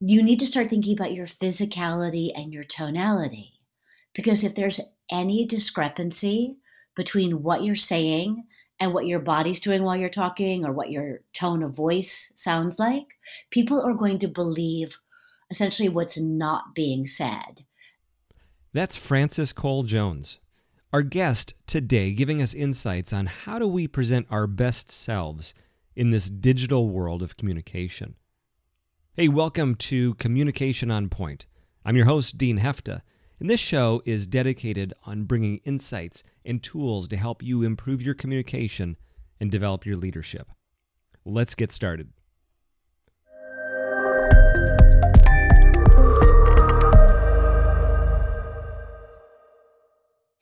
you need to start thinking about your physicality and your tonality. Because if there's any discrepancy between what you're saying and what your body's doing while you're talking or what your tone of voice sounds like, people are going to believe essentially what's not being said. That's Frances Cole Jones, our guest today, giving us insights on how do we present our best selves in this digital world of communication. Hey, welcome to Communication on Point. I'm your host, Dean Hefta, and this show is dedicated on bringing insights and tools to help you improve your communication and develop your leadership. Let's get started.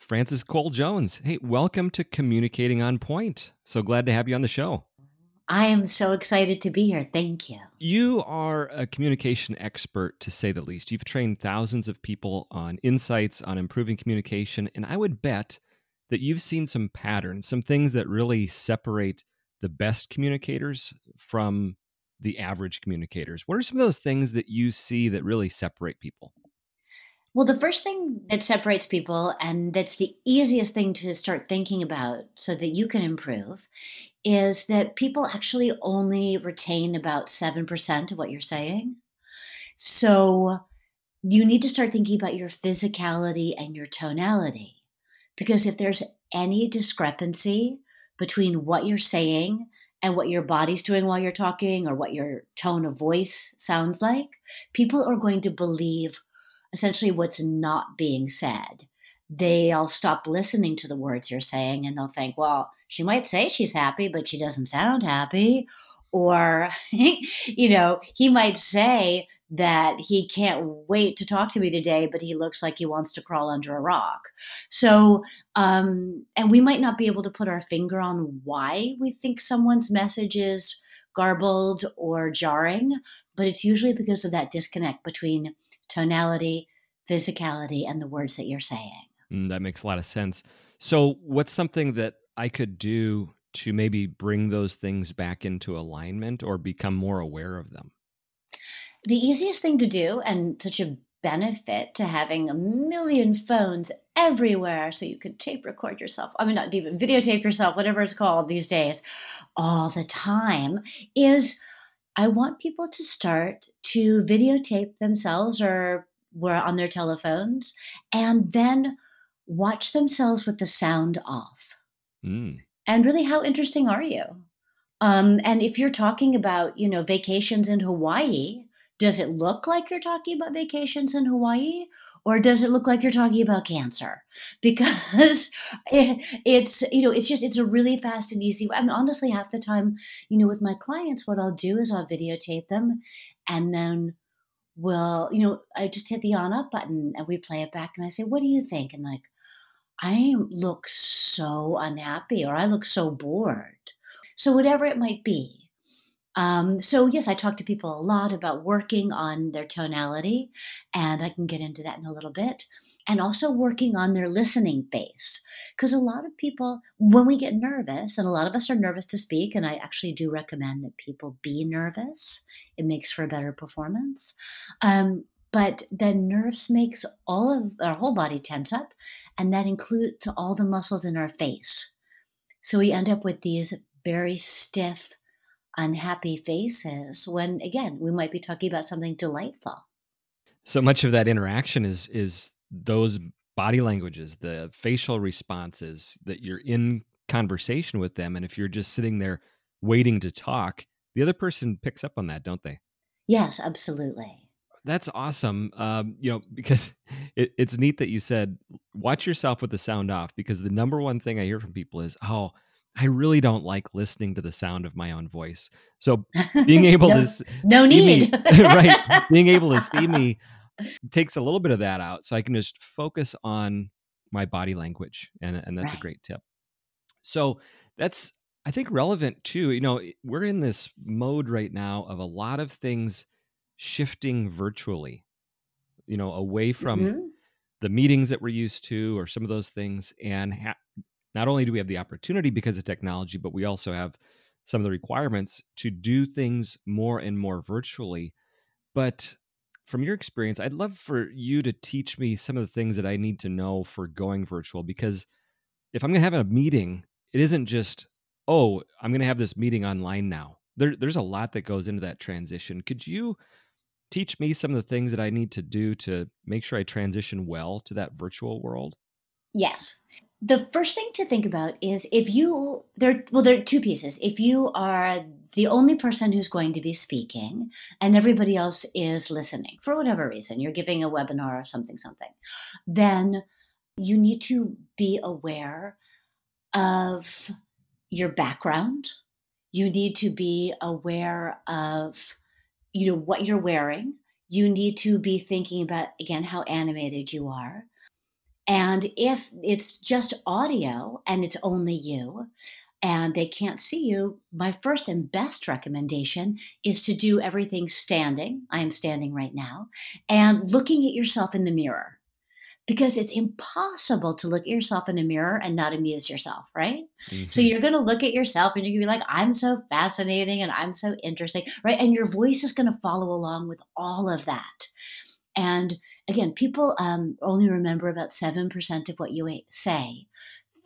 Frances Cole Jones. Hey, welcome to Communicating on Point. So glad to have you on the show. I am so excited to be here. Thank you. You are a communication expert, to say the least. You've trained thousands of people on insights on improving communication, and I would bet that you've seen some patterns, some things that really separate the best communicators from the average communicators. What are some of those things that you see that really separate people? Well, the first thing that separates people, and that's the easiest thing to start thinking about so that you can improve, is that people actually only retain about 7% of what you're saying. So you need to start thinking about your physicality and your tonality. Because if there's any discrepancy between what you're saying and what your body's doing while you're talking or what your tone of voice sounds like, people are going to believe essentially what's not being said. They'll stop listening to the words you're saying and they'll think, well, she might say she's happy, but she doesn't sound happy. Or, you know, he might say that he can't wait to talk to me today, but he looks like he wants to crawl under a rock. So, um, and we might not be able to put our finger on why we think someone's message is garbled or jarring, but it's usually because of that disconnect between tonality, physicality, and the words that you're saying. Mm, that makes a lot of sense. So, what's something that I could do to maybe bring those things back into alignment or become more aware of them? The easiest thing to do, and such a benefit to having a million phones everywhere so you could tape record yourself. I mean, not even videotape yourself, whatever it's called these days, all the time, is I want people to start to videotape themselves or were on their telephones and then watch themselves with the sound off. Mm. And really, how interesting are you? Um, and if you're talking about, you know, vacations in Hawaii, does it look like you're talking about vacations in Hawaii? Or does it look like you're talking about cancer? Because it, it's, you know, it's just, it's a really fast and easy. I mean, honestly, half the time, you know, with my clients, what I'll do is I'll videotape them and then we'll, you know, I just hit the on up button and we play it back and I say, what do you think? And like, I look so unhappy or I look so bored. So, whatever it might be. Um, so, yes, I talk to people a lot about working on their tonality, and I can get into that in a little bit, and also working on their listening face. Because a lot of people, when we get nervous, and a lot of us are nervous to speak, and I actually do recommend that people be nervous, it makes for a better performance. Um, but the nerves makes all of our whole body tense up and that includes all the muscles in our face. So we end up with these very stiff unhappy faces when again we might be talking about something delightful. So much of that interaction is is those body languages the facial responses that you're in conversation with them and if you're just sitting there waiting to talk the other person picks up on that don't they? Yes absolutely that's awesome. Um, you know, because it, it's neat that you said watch yourself with the sound off because the number one thing I hear from people is, "Oh, I really don't like listening to the sound of my own voice." So being able no, to no need me, right, being able to see me takes a little bit of that out, so I can just focus on my body language, and and that's right. a great tip. So that's I think relevant too. You know, we're in this mode right now of a lot of things shifting virtually, you know, away from mm-hmm. the meetings that we're used to or some of those things. And ha- not only do we have the opportunity because of technology, but we also have some of the requirements to do things more and more virtually. But from your experience, I'd love for you to teach me some of the things that I need to know for going virtual because if I'm going to have a meeting, it isn't just, oh, I'm going to have this meeting online now. There, there's a lot that goes into that transition. Could you teach me some of the things that I need to do to make sure I transition well to that virtual world? Yes. The first thing to think about is if you there well there are two pieces. If you are the only person who's going to be speaking and everybody else is listening for whatever reason, you're giving a webinar or something something, then you need to be aware of your background. You need to be aware of you know what you're wearing. You need to be thinking about again how animated you are. And if it's just audio and it's only you and they can't see you, my first and best recommendation is to do everything standing. I am standing right now and looking at yourself in the mirror because it's impossible to look at yourself in a mirror and not amuse yourself, right? Mm-hmm. So you're going to look at yourself and you're going to be like, I'm so fascinating and I'm so interesting, right? And your voice is going to follow along with all of that. And again, people um, only remember about 7% of what you say.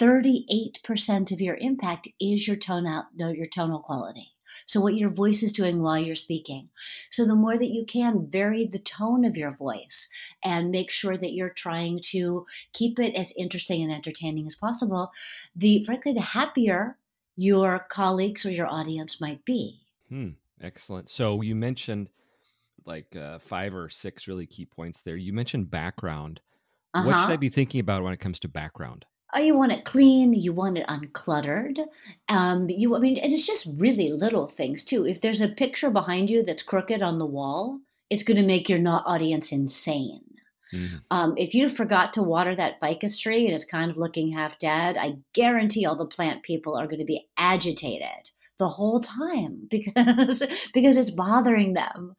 38% of your impact is your tone out, your tonal quality. So, what your voice is doing while you're speaking. So, the more that you can vary the tone of your voice and make sure that you're trying to keep it as interesting and entertaining as possible, the frankly, the happier your colleagues or your audience might be. Hmm, excellent. So, you mentioned like uh, five or six really key points there. You mentioned background. Uh-huh. What should uh-huh. I be thinking about when it comes to background? You want it clean. You want it uncluttered. Um, you, I mean, and it's just really little things too. If there's a picture behind you that's crooked on the wall, it's going to make your not audience insane. Mm-hmm. Um, if you forgot to water that ficus tree and it's kind of looking half dead, I guarantee all the plant people are going to be agitated the whole time because because it's bothering them.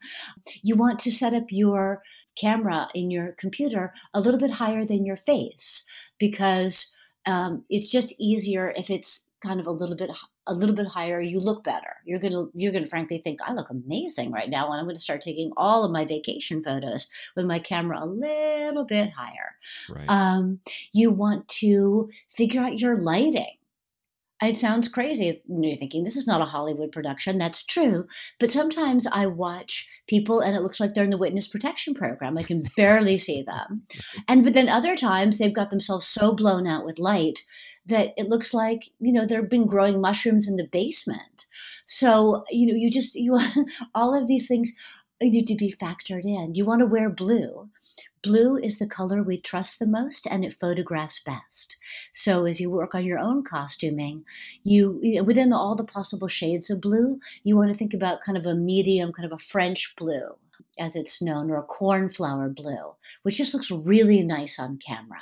You want to set up your camera in your computer a little bit higher than your face because um, it's just easier if it's kind of a little bit a little bit higher you look better. You're gonna you're gonna frankly think i look amazing right now and i'm gonna start taking all of my vacation photos with my camera a little bit higher. Right. um, you want to figure out your lighting it sounds crazy. When you're thinking this is not a Hollywood production. That's true. But sometimes I watch people and it looks like they're in the witness protection program. I can barely see them. And but then other times they've got themselves so blown out with light that it looks like, you know, they've been growing mushrooms in the basement. So, you know, you just you all of these things need to be factored in. You want to wear blue. Blue is the color we trust the most and it photographs best. So as you work on your own costuming, you, within all the possible shades of blue, you want to think about kind of a medium, kind of a French blue as it's known, or a cornflower blue, which just looks really nice on camera.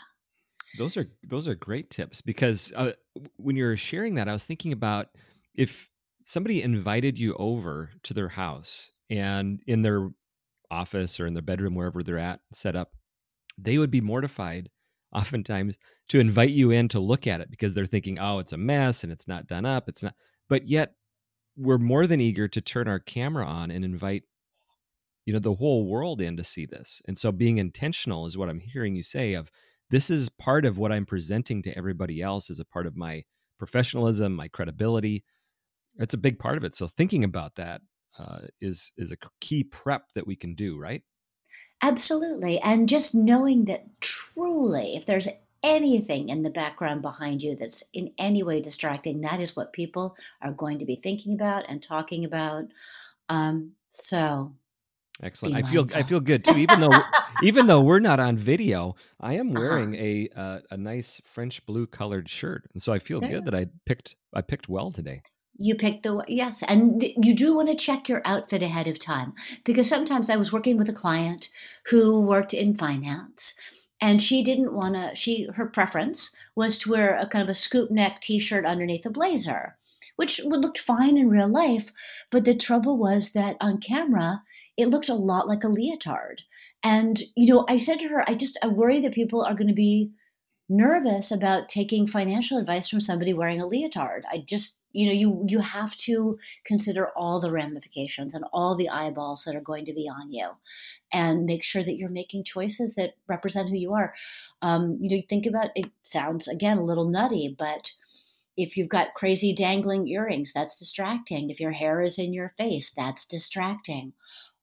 Those are those are great tips because uh, when you're sharing that, I was thinking about if somebody invited you over to their house and in their office or in their bedroom, wherever they're at, set up, they would be mortified oftentimes to invite you in to look at it because they're thinking, oh, it's a mess and it's not done up. It's not, but yet we're more than eager to turn our camera on and invite you know the whole world in to see this and so being intentional is what i'm hearing you say of this is part of what i'm presenting to everybody else as a part of my professionalism my credibility it's a big part of it so thinking about that uh, is is a key prep that we can do, right? Absolutely, and just knowing that truly, if there's anything in the background behind you that's in any way distracting, that is what people are going to be thinking about and talking about. Um, so Excellent. I feel I feel good too. Even though even though we're not on video, I am wearing uh-huh. a uh, a nice French blue colored shirt, and so I feel good that I picked I picked well today. You picked the yes, and you do want to check your outfit ahead of time because sometimes I was working with a client who worked in finance, and she didn't want to. She her preference was to wear a kind of a scoop neck T-shirt underneath a blazer, which would looked fine in real life, but the trouble was that on camera it looked a lot like a leotard. And you know, I said to her, I just I worry that people are going to be nervous about taking financial advice from somebody wearing a leotard. I just you know you you have to consider all the ramifications and all the eyeballs that are going to be on you and make sure that you're making choices that represent who you are um, you know think about it sounds again a little nutty but if you've got crazy dangling earrings that's distracting if your hair is in your face that's distracting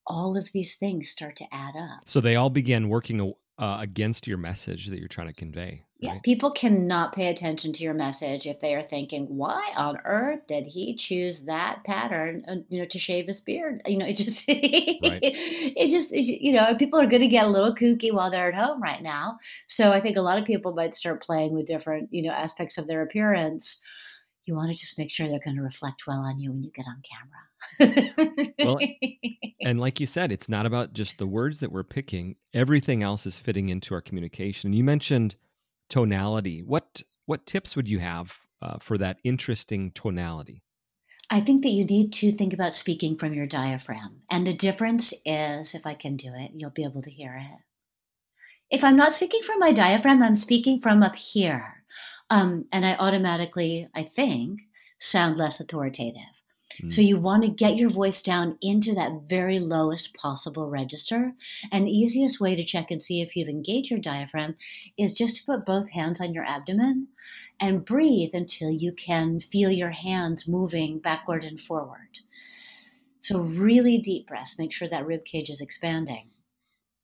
all of these things start to add up so they all begin working uh, against your message that you're trying to convey. Yeah, people cannot pay attention to your message if they are thinking, "Why on earth did he choose that pattern? Uh, you know, to shave his beard." You know, it just, right. it just, it, you know, people are going to get a little kooky while they're at home right now. So I think a lot of people might start playing with different, you know, aspects of their appearance. You want to just make sure they're going to reflect well on you when you get on camera well, and like you said, it's not about just the words that we're picking. Everything else is fitting into our communication. You mentioned tonality. What what tips would you have uh, for that interesting tonality? I think that you need to think about speaking from your diaphragm. And the difference is, if I can do it, you'll be able to hear it. If I'm not speaking from my diaphragm, I'm speaking from up here. Um, and I automatically, I think, sound less authoritative. So mm. you want to get your voice down into that very lowest possible register. And the easiest way to check and see if you've engaged your diaphragm is just to put both hands on your abdomen and breathe until you can feel your hands moving backward and forward. So really deep breaths. Make sure that rib cage is expanding.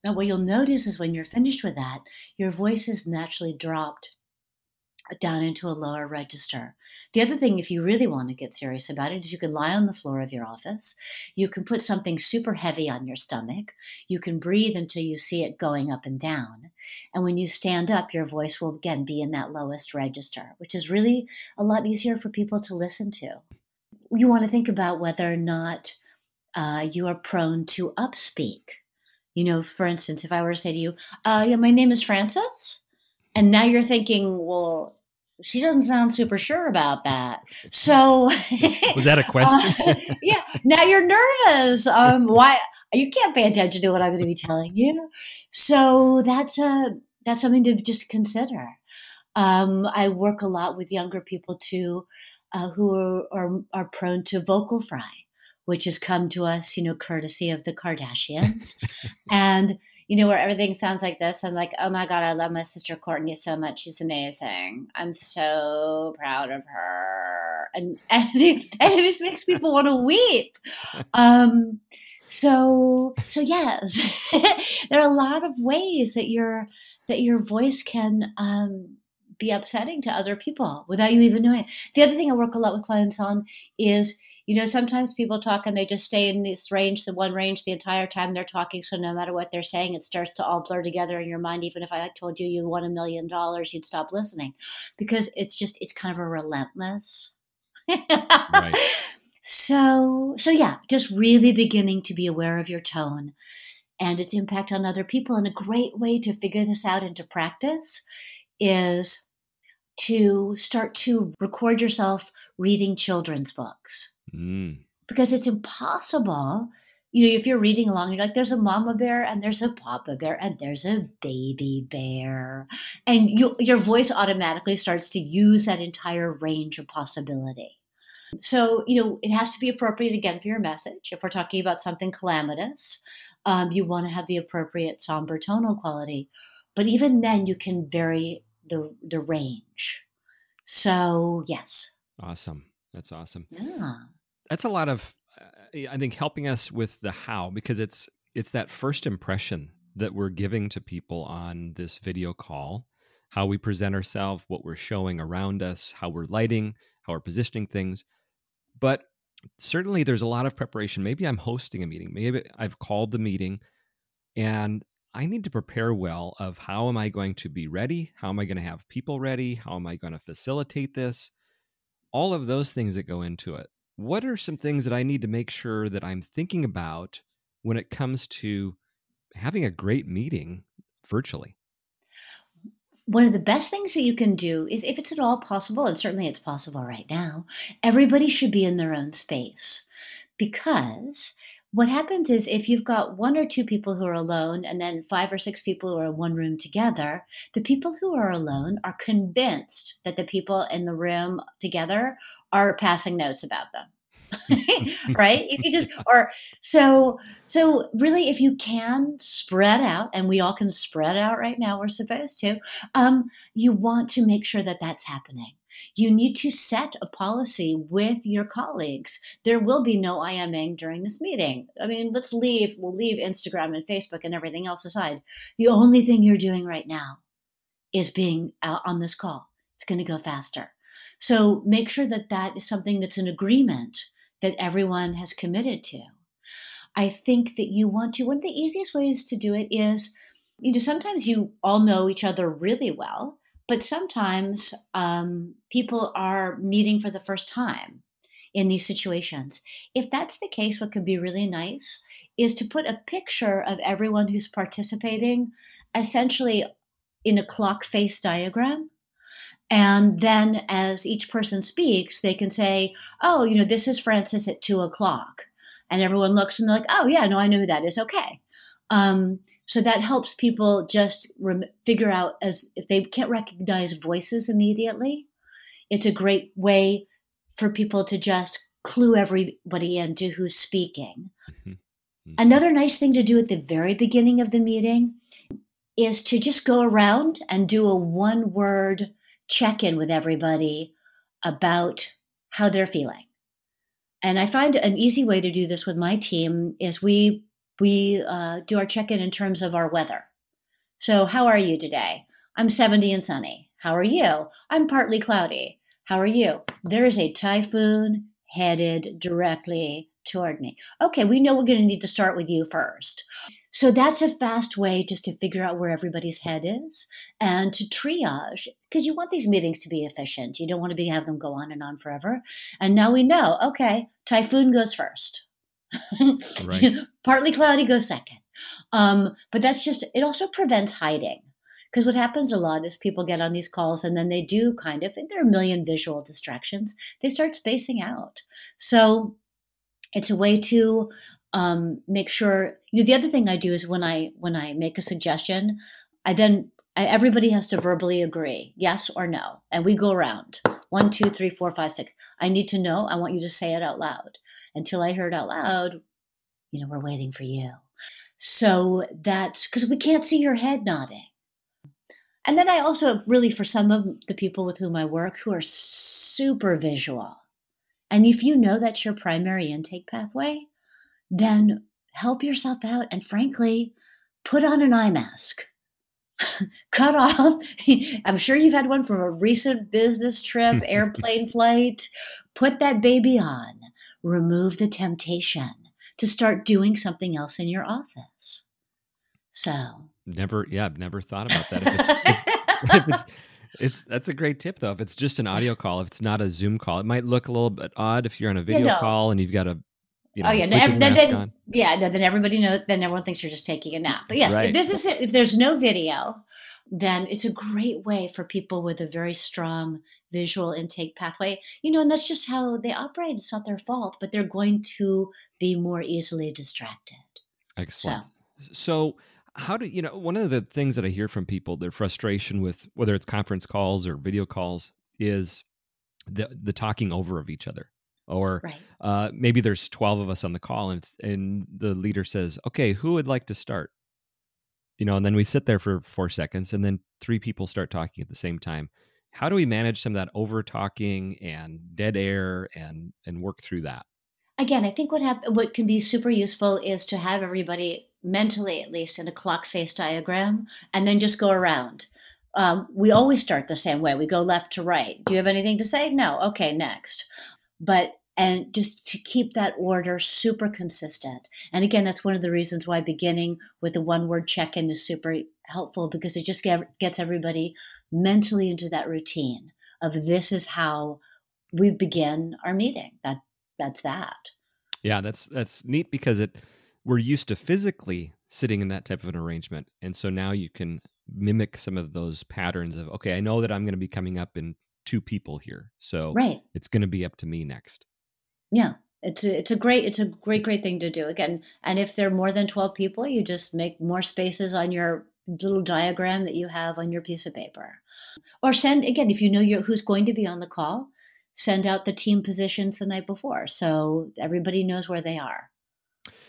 Now, what you'll notice is when you're finished with that, your voice is naturally dropped down into a lower register. The other thing, if you really want to get serious about it, is you can lie on the floor of your office. You can put something super heavy on your stomach. You can breathe until you see it going up and down. And when you stand up, your voice will again be in that lowest register, which is really a lot easier for people to listen to. You want to think about whether or not uh, you are prone to upspeak. You know, for instance, if I were to say to you, uh, yeah, my name is Frances. And now you're thinking, well, she doesn't sound super sure about that. So was that a question? uh, yeah. Now you're nervous. Um, why you can't pay attention to what I'm going to be telling you. So that's a that's something to just consider. Um, I work a lot with younger people too, uh, who are, are are prone to vocal fry, which has come to us, you know, courtesy of the Kardashians, and you know, where everything sounds like this. I'm like, oh my God, I love my sister Kourtney so much. She's amazing. I'm so proud of her. And, and, it, and it just makes people want to weep. Um, so, so yes, there are a lot of ways that your, that your voice can, um, be upsetting to other people without you even knowing. The other thing I work a lot with clients on is you know, sometimes people talk and they just stay in this range, the one range, the entire time they're talking. So no matter what they're saying, it starts to all blur together in your mind. Even if I told you you won a million dollars, you'd stop listening because it's just, it's kind of a relentless. right. So, so yeah, just really beginning to be aware of your tone and its impact on other people. And a great way to figure this out into practice is to start to record yourself reading children's books. Mm. Because it's impossible. You know, if you're reading along, you're like, there's a mama bear and there's a papa bear and there's a baby bear. And you, your voice automatically starts to use that entire range of possibility. So, you know, it has to be appropriate again for your message. If we're talking about something calamitous, um, you want to have the appropriate somber tonal quality. But even then, you can vary the, the range. So, yes. Awesome. That's awesome. Yeah that's a lot of uh, i think helping us with the how because it's it's that first impression that we're giving to people on this video call how we present ourselves what we're showing around us how we're lighting how we're positioning things. But certainly there's a lot of preparation. Maybe i'm hosting a meeting. Maybe i've called the meeting and i need to prepare well of how am i going to be ready? How am i going to have people ready? How am i going to facilitate this? All of those things that go into it what are some things that I need to make sure that I'm thinking about when it comes to having a great meeting virtually? One of the best things that you can do is, if it's at all possible, and certainly it's possible right now, everybody should be in their own space because what happens is if you've got one or two people who are alone and then five or six people who are in one room together, the people who are alone are convinced that the people in the room together are passing notes about them. right you just or so so really if you can spread out and we all can spread out right now we're supposed to um you want to make sure that that's happening you need to set a policy with your colleagues. There will be no IMing during this meeting. I mean, let's leave, we'll leave Instagram and Facebook and everything else aside. The only thing you're doing right now is being out on this call. It's going to go faster. So make sure that that is something that's an agreement that everyone has committed to. I think that you want to, one of the easiest ways to do it is, you know, sometimes you all know each other really well but sometimes um, people are meeting for the first time in these situations. If that's the case, what could be really nice is to put a picture of everyone who's participating essentially in a clock face diagram. And then as each person speaks, they can say, oh, you know, this is Frances at two o'clock. And everyone looks and they're like, oh, yeah, no, I know who that is. Okay. Um, so that helps people just rem- figure out as if they can't recognize voices immediately. It's a great way for people to just clue everybody into who's speaking. Mm-hmm. Mm-hmm. Another nice thing to do at the very beginning of the meeting is to just go around and do a one word check in with everybody about how they're feeling. And I find an easy way to do this with my team is we we uh, do our check in in terms of our weather. So, how are you today? I'm 70 and sunny. How are you? I'm partly cloudy. How are you? There is a typhoon headed directly toward me. Okay, we know we're going to need to start with you first. So that's a fast way just to figure out where everybody's head is and to triage because you want these meetings to be efficient. You don't want to be have them go on and on forever. And now we know, okay, typhoon goes first. Right. Partly cloudy goes second. Um, but that's just, it also prevents hiding. Because what happens a lot is people get on these calls and then they do kind of, and there are a million visual distractions, they start spacing out. So it's a way to um, make sure, you know, the other thing I do is when I, when I make a suggestion, I then, everybody has to verbally agree, yes or no. And we go around one, two, three, four, five, six. I need to know. I want you to say it out loud until I heard out loud, you know, we're waiting for you. So that's because we can't see your head nodding. And then I also really, for some of the people with whom I work who are super visual, and if you know that's your primary intake pathway, then help yourself out and frankly, put on an eye mask. Cut off. I'm sure you've had one from a recent business trip, airplane flight. Put that baby on remove the temptation to start doing something else in your office. So never, yeah, I've never thought about that. If it's, if, if it's, it's that's a great tip though. If it's just an audio call, if it's not a Zoom call, it might look a little bit odd if you're on a video you know. call and you've got a you oh, know, oh yeah, then, then yeah, then everybody knows. Then everyone thinks you're just taking a nap. But yes, right. if this is if there's no video, then it's a great way for people with a very strong visual intake pathway. You know, and that's just how they operate. It's not their fault, but they're going to be more easily distracted. Excellent. So, so how do you know one of the things that I hear from people, their frustration with whether it's conference calls or video calls is the the talking over of each other or right. uh, maybe there's 12 of us on the call and it's and the leader says okay who would like to start you know and then we sit there for four seconds and then three people start talking at the same time. How do we manage some of that over talking and dead air and and work through that? Again i think what hap- what can be super useful is to have everybody mentally at least in a clock face diagram and then just go around. Um, we always start the same way. We go left to right. Do you have anything to say? No. Okay next. But and just to keep that order super consistent. And again, that's one of the reasons why beginning with a one word check in is super helpful because it just get, gets everybody mentally into that routine of this is how we begin our meeting. That that's that. Yeah, that's that's neat because it we're used to physically sitting in that type of an arrangement. And so now you can mimic some of those patterns of okay, I know that I'm going to be coming up in two people here. So right. it's going to be up to me next. Yeah. It's a, it's a great it's a great great thing to do again. And if there are more than twelve people, you just make more spaces on your little diagram that you have on your piece of paper, or send again if you know you're, who's going to be on the call. Send out the team positions the night before so everybody knows where they are.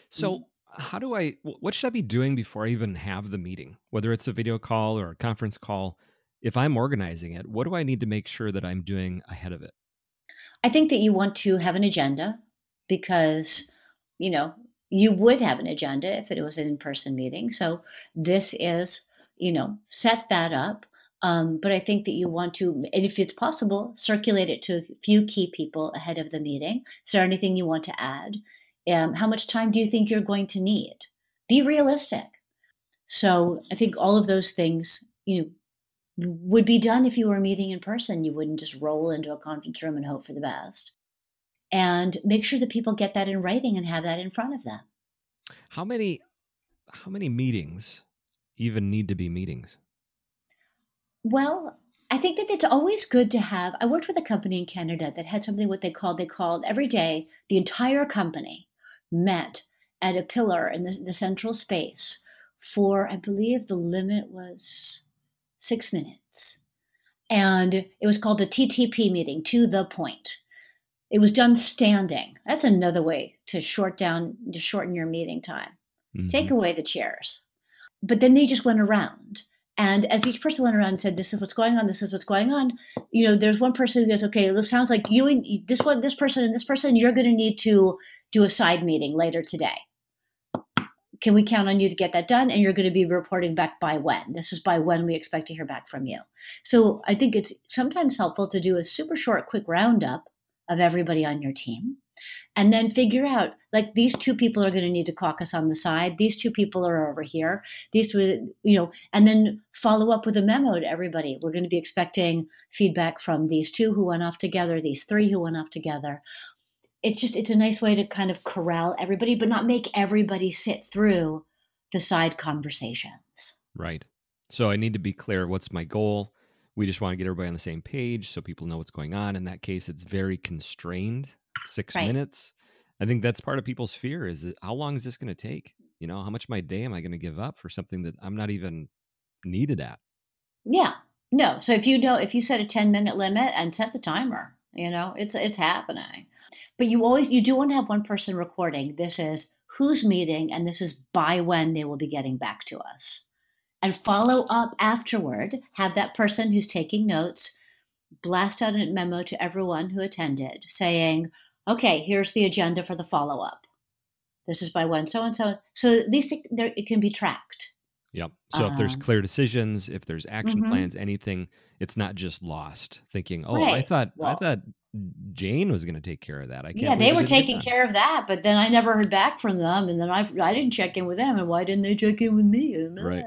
So, mm. how do I, what should I be doing before I even have the meeting, whether it's a video call or a conference call? If I'm organizing it, what do I need to make sure that I'm doing ahead of it? I think that you want to have an agenda because, you know, you would have an agenda if it was an in person meeting. So this is, you know, set that up. Um, but I think that you want to, and if it's possible, circulate it to a few key people ahead of the meeting. Is there anything you want to add? Um, how much time do you think you're going to need? Be realistic. So I think all of those things, you know, would be done if you were meeting in person. You wouldn't just roll into a conference room and hope for the best. And make sure that people get that in writing and have that in front of them. How many how many meetings even need to be meetings? Well, I think that it's always good to have. I worked with a company in Canada that had something what they called they called every day the entire company met at a pillar in the, the central space for I believe the limit was six minutes. And it was called a TTP meeting, to the point. It was done standing. That's another way to short down, to shorten your meeting time. Mm-hmm. Take away the chairs. But then they just went around. And as each person went around and said, "This is what's going on. This is what's going on," you know, there's one person who goes, "Okay, it sounds like you and this one, this person, and this person, you're going to need to do a side meeting later today." Can we count on you to get that done? And you're going to be reporting back by when? This is by when we expect to hear back from you. So I think it's sometimes helpful to do a super short, quick roundup of everybody on your team and then figure out like these two people are going to need to caucus on the side these two people are over here these you know and then follow up with a memo to everybody we're going to be expecting feedback from these two who went off together these three who went off together it's just it's a nice way to kind of corral everybody but not make everybody sit through the side conversations. Right. So i need to be clear what's my goal? We just want to get everybody on the same page so people know what's going on. In that case it's very constrained six right. minutes. I think that's part of people's fear is that how long is this going to take? You know how much of my day am i going to give up for something that i'm not even needed at? Yeah. No. So if you know if you set a 10 minute limit and set the timer you know it's it's happening but you always you do want to have one person recording. This is who's meeting, and this is by when they will be getting back to us. And follow up afterward. Have that person who's taking notes blast out a memo to everyone who attended saying, okay, here's the agenda for the follow up. This is by when so and so. So at least it, there, it can be tracked. Yep. So um, if there's um, clear decisions, if there's action mm-hmm. plans, anything, it's not just lost thinking, oh, right. I thought well, I thought Jane was going to take care of that. I can't. Yeah, they were taking care of that, but then I never heard back from them, and then I I didn't check in with them, and why didn't they check in with me? Right.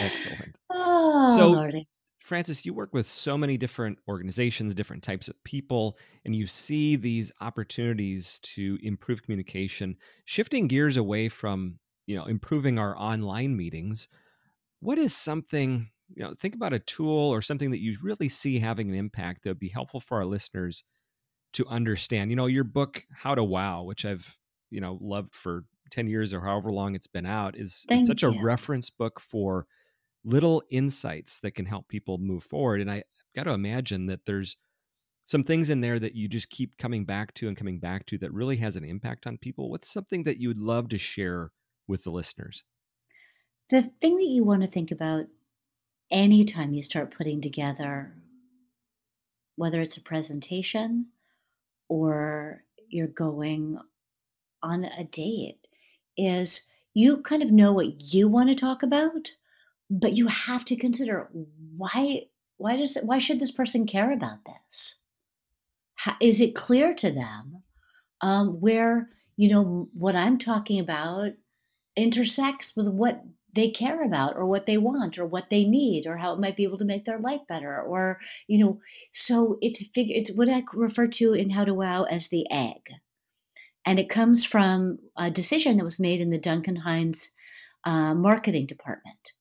Excellent. Oh, so, Lordy. Frances, you work with so many different organizations, different types of people, and you see these opportunities to improve communication. Shifting gears away from you know improving our online meetings, what is something you know think about a tool or something that you really see having an impact that would be helpful for our listeners to understand you know your book how to wow which i've you know loved for 10 years or however long it's been out is such you. a reference book for little insights that can help people move forward and i got to imagine that there's some things in there that you just keep coming back to and coming back to that really has an impact on people what's something that you would love to share with the listeners the thing that you want to think about anytime you start putting together, whether it's a presentation or you're going on a date, is you kind of know what you want to talk about, but you have to consider why why does it, why should this person care about this? How, is it clear to them um, where you know what I'm talking about intersects with what they care about or what they want or what they need or how it might be able to make their life better or you know so it's figure it's what i refer to in how to wow as the egg. And it comes from a decision that was made in the duncan hines uh, marketing department.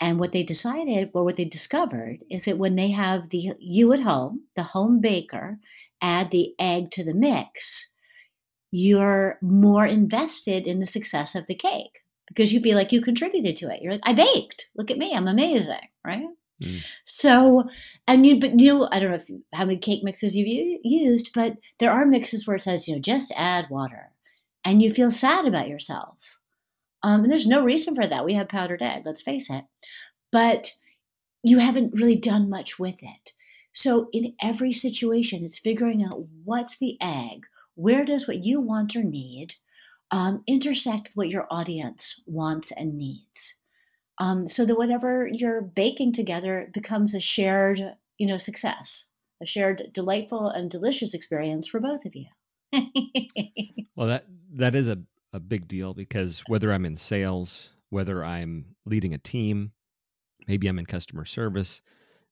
And what they decided or what they discovered is that when they have the you at home the home baker add the egg to the mix, you're more invested in the success of the cake because you feel like you contributed to it. You're like, I baked. Look at me. I'm amazing. Right. Mm. So, and you, but you know, I don't know if you, how many cake mixes you've used, but there are mixes where it says, you know, just add water and you feel sad about yourself. Um, and there's no reason for that. We have powdered egg, let's face it. But you haven't really done much with it. So, in every situation, it's figuring out what's the egg, where does what you want or need um, intersect what your audience wants and needs? Um, so that whatever you're baking together becomes a shared you know success a shared delightful and delicious experience for both of you. Well that that is a, a big deal because whether i'm in sales whether i'm leading a team maybe i'm in customer service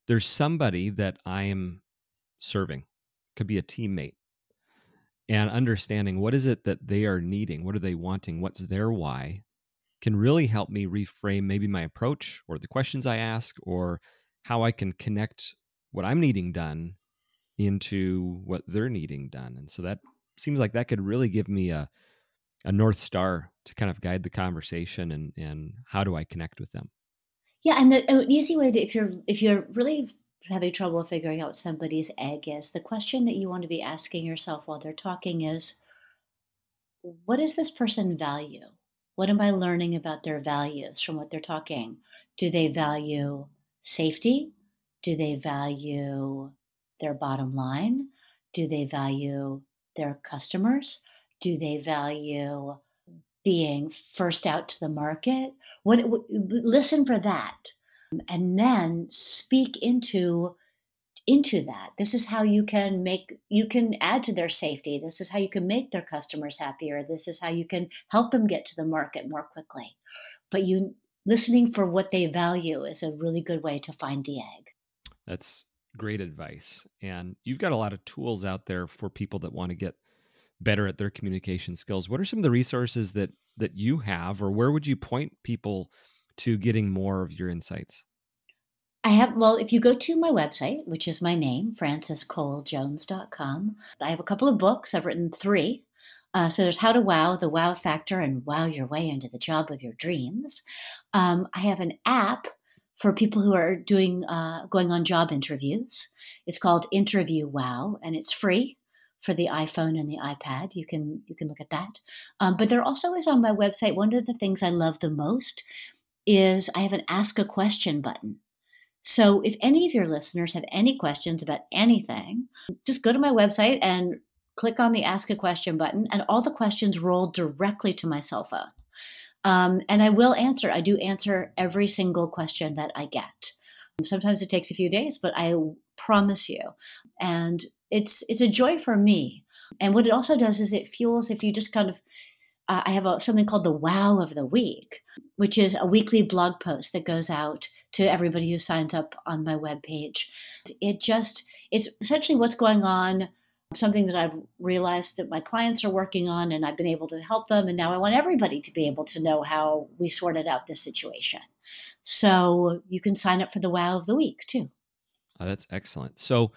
there's somebody that i am serving. Could be a teammate and understanding what is it that they are needing what are they wanting what's their why can really help me reframe maybe my approach or the questions i ask or how i can connect what i'm needing done into what they're needing done. And so that seems like that could really give me a a north star to kind of guide the conversation and and how do i connect with them. Yeah and uh, an easy way to if you're if you're really having trouble figuring out somebody's egg is, the question that you want to be asking yourself while they're talking is what does this person value? What am I learning about their values from what they're talking? Do they value safety? Do they value their bottom line? Do they value their customers? Do they value being first out to the market? What, listen for that and then speak into into that. This is how you can make you can add to their safety. This is how you can make their customers happier. This is how you can help them get to the market more quickly. But you listening for what they value is a really good way to find the egg. That's great advice and you've got a lot of tools out there for people that want to get better at their communication skills. What are some of the resources that that you have or where would you point people to getting more of your insights? I have, well, if you go to my website, which is my name, francescolejones.com, I have a couple of books. I've written three. Uh, so there's How to Wow, The Wow Factor, and Wow Your Way into the Job of Your Dreams. Um, I have an app for people who are doing uh, going on job interviews. It's called Interview Wow, and it's free for the iPhone and the iPad. You can you can look at that. Um, but there also is on my website one of the things I love the most is I have an ask a question button. So if any of your listeners have any questions about anything, just go to my website and click on the ask a question button, and all the questions roll directly to my cell phone. Um, and I will answer. I do answer every single question that I get. Sometimes it takes a few days, but I promise you. And it's it's a joy for me. And what it also does is it fuels if you just kind of uh, I have a, something called the Wow of the Week, which is a weekly blog post that goes out to everybody who signs up on my webpage. It just, it's essentially what's going on, something that I've realized that my clients are working on, and I've been able to help them. And now I want everybody to be able to know how we sorted out this situation. So you can sign up for the Wow of the Week too. Oh, that's excellent. So,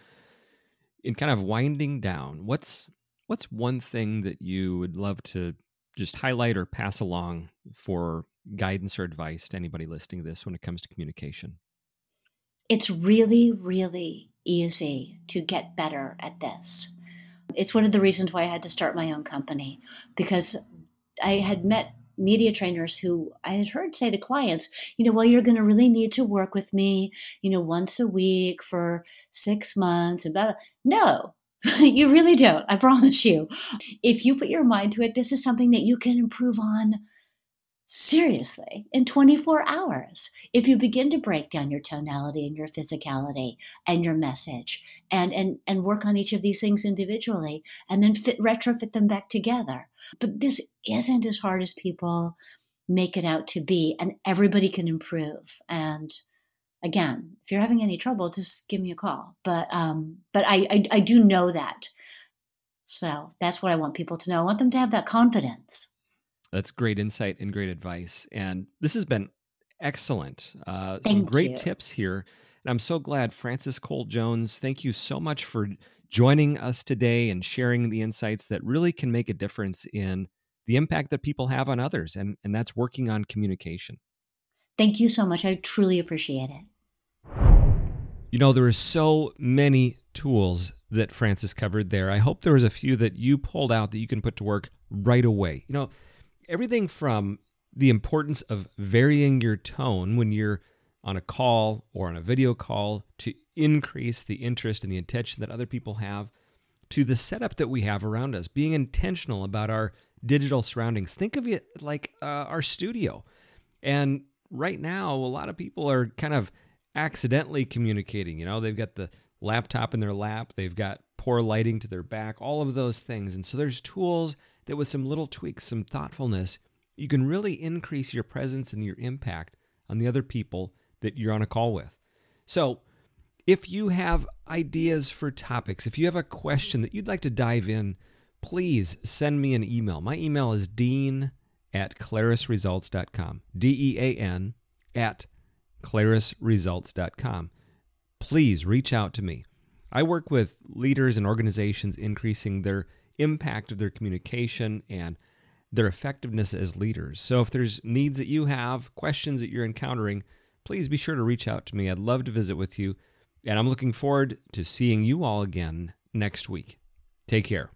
in kind of winding down, what's what's one thing that you would love to just highlight or pass along for guidance or advice to anybody listening to this when it comes to communication? It's really, really easy to get better at this. It's one of the reasons why I had to start my own company because I had met media trainers who I had heard say to clients, you know, well, you're going to really need to work with me, you know, once a week for six months and blah. blah. No, you really don't. I promise you. If you put your mind to it, this is something that you can improve on seriously in 24 hours if you begin to break down your tonality and your physicality and your message and and and work on each of these things individually and then fit retrofit them back together but this isn't as hard as people make it out to be and everybody can improve and again, if you're having any trouble, just give me a call. But um, but I, I I do know that. So that's what I want people to know. I want them to have that confidence. That's great insight and great advice. And this has been excellent. Uh, some great you. tips here. And I'm so glad, Frances Cole Jones, thank you so much for joining us today and sharing the insights that really can make a difference in the impact that people have on others. And, and that's working on communication. Thank you so much. I truly appreciate it. You know, there are so many tools that Frances covered there. I hope there was a few that you pulled out that you can put to work right away. You know, everything from the importance of varying your tone when you're on a call or on a video call to increase the interest and the attention that other people have to the setup that we have around us, being intentional about our digital surroundings. Think of it like uh, our studio. And right now, a lot of people are kind of accidentally communicating. You know, they've got the laptop in their lap, they've got poor lighting to their back, all of those things. And so there's tools that, with some little tweaks, some thoughtfulness, you can really increase your presence and your impact on the other people that you're on a call with. So, if you have ideas for topics, if you have a question that you'd like to dive in, please send me an email. My email is dean at clarisresults.com. D E A N at clarisresults.com. Please reach out to me. I work with leaders and organizations increasing their impact of their communication and their effectiveness as leaders. So if there's needs that you have, questions that you're encountering, please be sure to reach out to me. I'd love to visit with you. And I'm looking forward to seeing you all again next week. Take care.